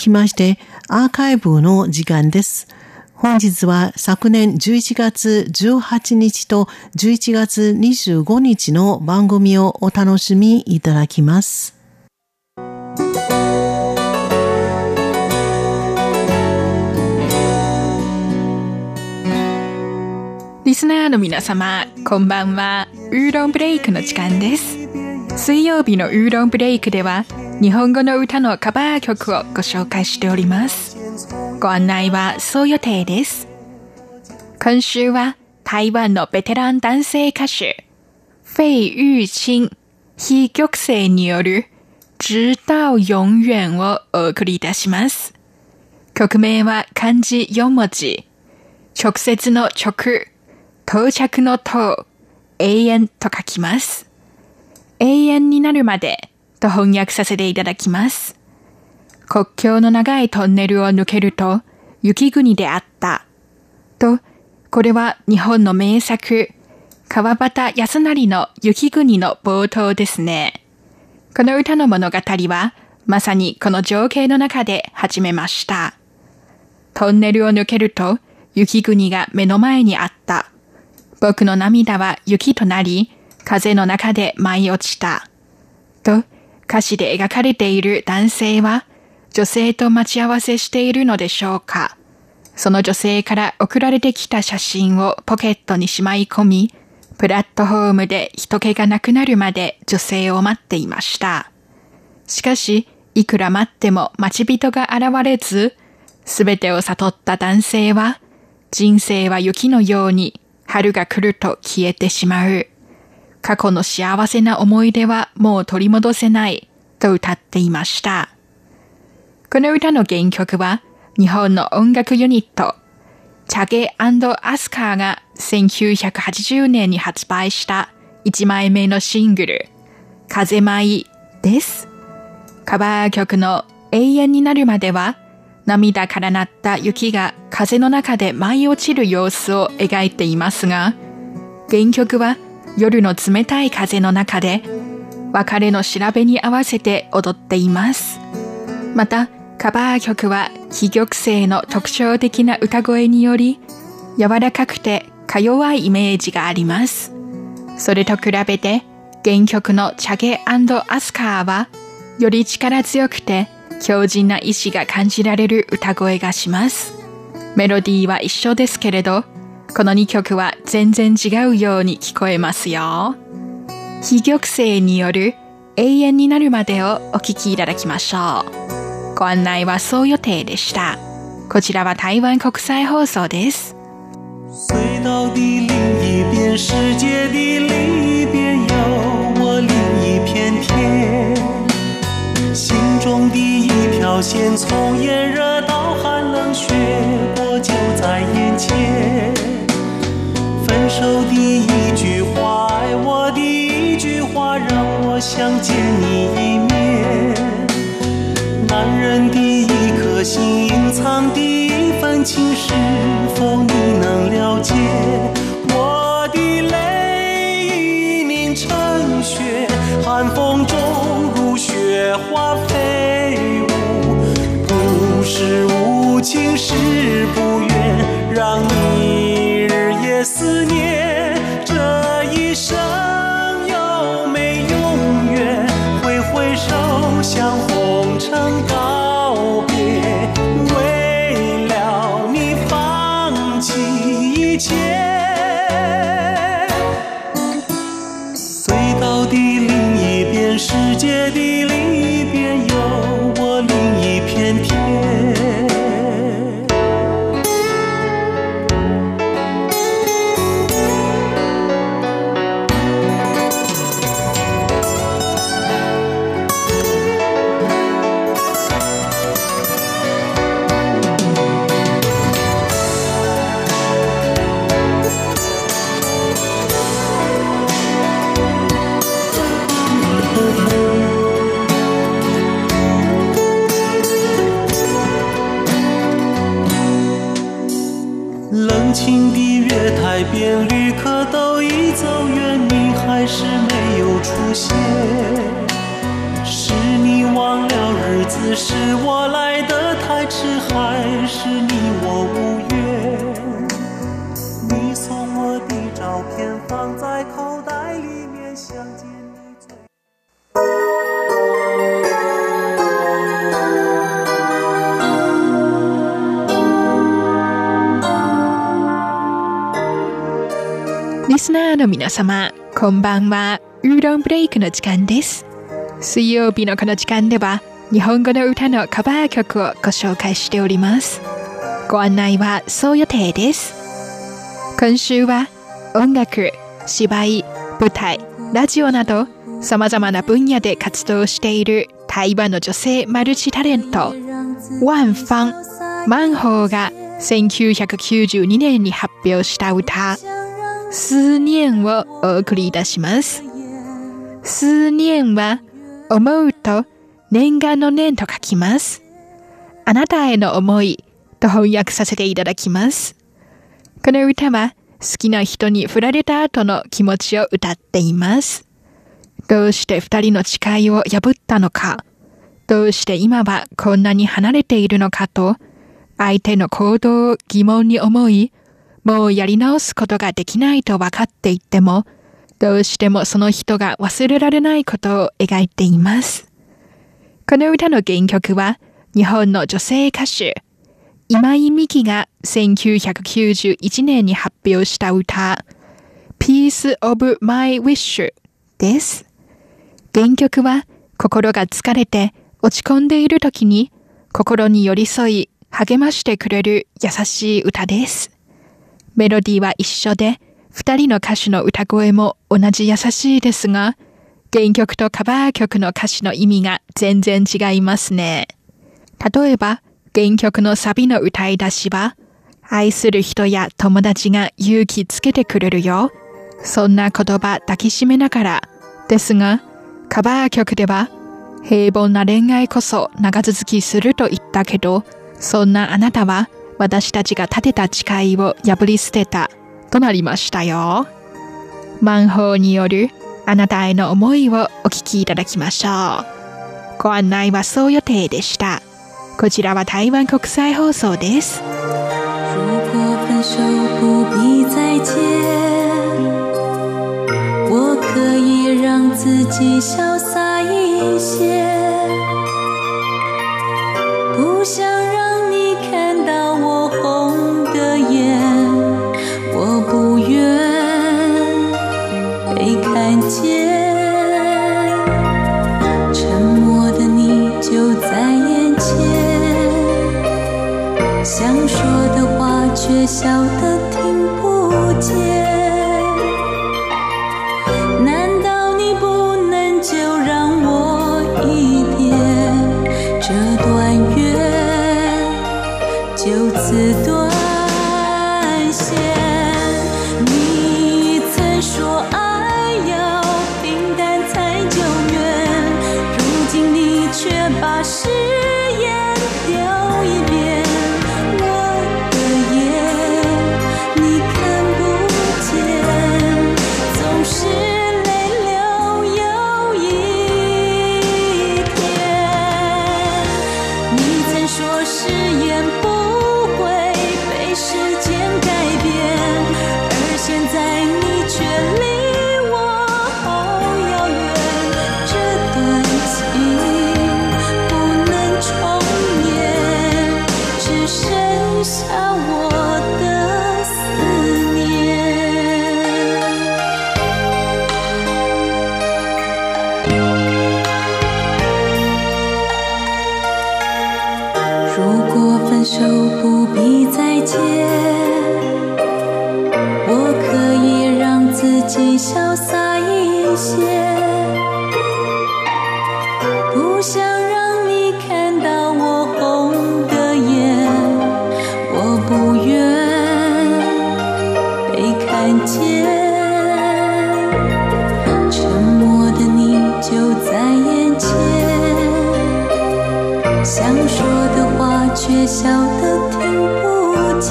きまして、アーカイブの時間です。本日は昨年11月18日と11月25日の番組をお楽しみいただきます。リスナーの皆様、こんばんは。ウーロンブレイクの時間です。水曜日のウーロンブレイクでは、日本語の歌のカバー曲をご紹介しております。ご案内はそう予定です。今週は台湾のベテラン男性歌手、フェイ・ユーチン、非玉星による直到永遠をお送りいたします。曲名は漢字4文字。直接の直、到着の到、永遠と書きます。永遠になるまでと翻訳させていただきます。国境の長いトンネルを抜けると雪国であった。と、これは日本の名作、川端康成の雪国の冒頭ですね。この歌の物語は、まさにこの情景の中で始めました。トンネルを抜けると、雪国が目の前にあった。僕の涙は雪となり、風の中で舞い落ちた。と、歌詞で描かれている男性は、女性と待ち合わせしているのでしょうかその女性から送られてきた写真をポケットにしまい込み、プラットフォームで人気がなくなるまで女性を待っていました。しかし、いくら待っても待ち人が現れず、すべてを悟った男性は、人生は雪のように春が来ると消えてしまう。過去の幸せな思い出はもう取り戻せないと歌っていました。この歌の原曲は日本の音楽ユニット、チャゲアスカーが1980年に発売した1枚目のシングル、風舞いです。カバー曲の永遠になるまでは涙からなった雪が風の中で舞い落ちる様子を描いていますが、原曲は夜の冷たい風の中で別れの調べに合わせて踊っています。また、カバー曲は非玉性の特徴的な歌声により柔らかくてか弱いイメージがあります。それと比べて原曲のチャゲアスカーはより力強くて強靭な意志が感じられる歌声がします。メロディーは一緒ですけれど、この2曲は全然違うように聞こえますよ。非玉性による永遠になるまでをお聴きいただきましょう。ご案内はそう予定でした。こちらは台湾国際放送です。隧道的另一边，世界的另一边，有我另一片天。心中的一条线，从炎热想见你一面。男人的一颗心，隐藏的一份情，是否你能了解？我的泪已凝成雪，寒风中如雪花飞舞。不是无情，是不子是我来的。痴还是你我无缘？你送我的照片放在口袋里面，想见你最。リスナーの皆様、こんばんは。ウーロンブレイクの時間です。水曜日のこの時間では、日本語の歌のカバー曲をご紹介しております。ご案内はそう予定です。今週は音楽、芝居、舞台、ラジオなど様々な分野で活動している台湾の女性マルチタレント、ワンファン、マンホーが1992年に発表した歌、思念をお送りいたします。思念は思うと念願の念と書きます。あなたへの思いと翻訳させていただきます。この歌は好きな人に振られた後の気持ちを歌っています。どうして二人の誓いを破ったのか、どうして今はこんなに離れているのかと、相手の行動を疑問に思い、もうやり直すことができないと分かっていても、どうしてもその人が忘れられないことを描いています。この歌の原曲は、日本の女性歌手、今井美樹が1991年に発表した歌、Piece of My Wish です。原曲は、心が疲れて落ち込んでいる時に、心に寄り添い、励ましてくれる優しい歌です。メロディーは一緒で、二人の歌手の歌声も同じ優しいですが、原曲とカバー曲の歌詞の意味が全然違いますね。例えば、原曲のサビの歌い出しは、愛する人や友達が勇気つけてくれるよ。そんな言葉抱きしめながら。ですが、カバー曲では、平凡な恋愛こそ長続きすると言ったけど、そんなあなたは私たちが立てた誓いを破り捨てたとなりましたよ。マンホーによるあなたへの思いをお聞きいただきましょう。ご案内はそう予定でした。こちらは台湾国際放送です。如果分手不必再见，我可以让自己潇洒一些，笑的听不见说誓言不些，不想让你看到我红的眼，我不愿被看见。沉默的你就在眼前。想说的话却笑得听不见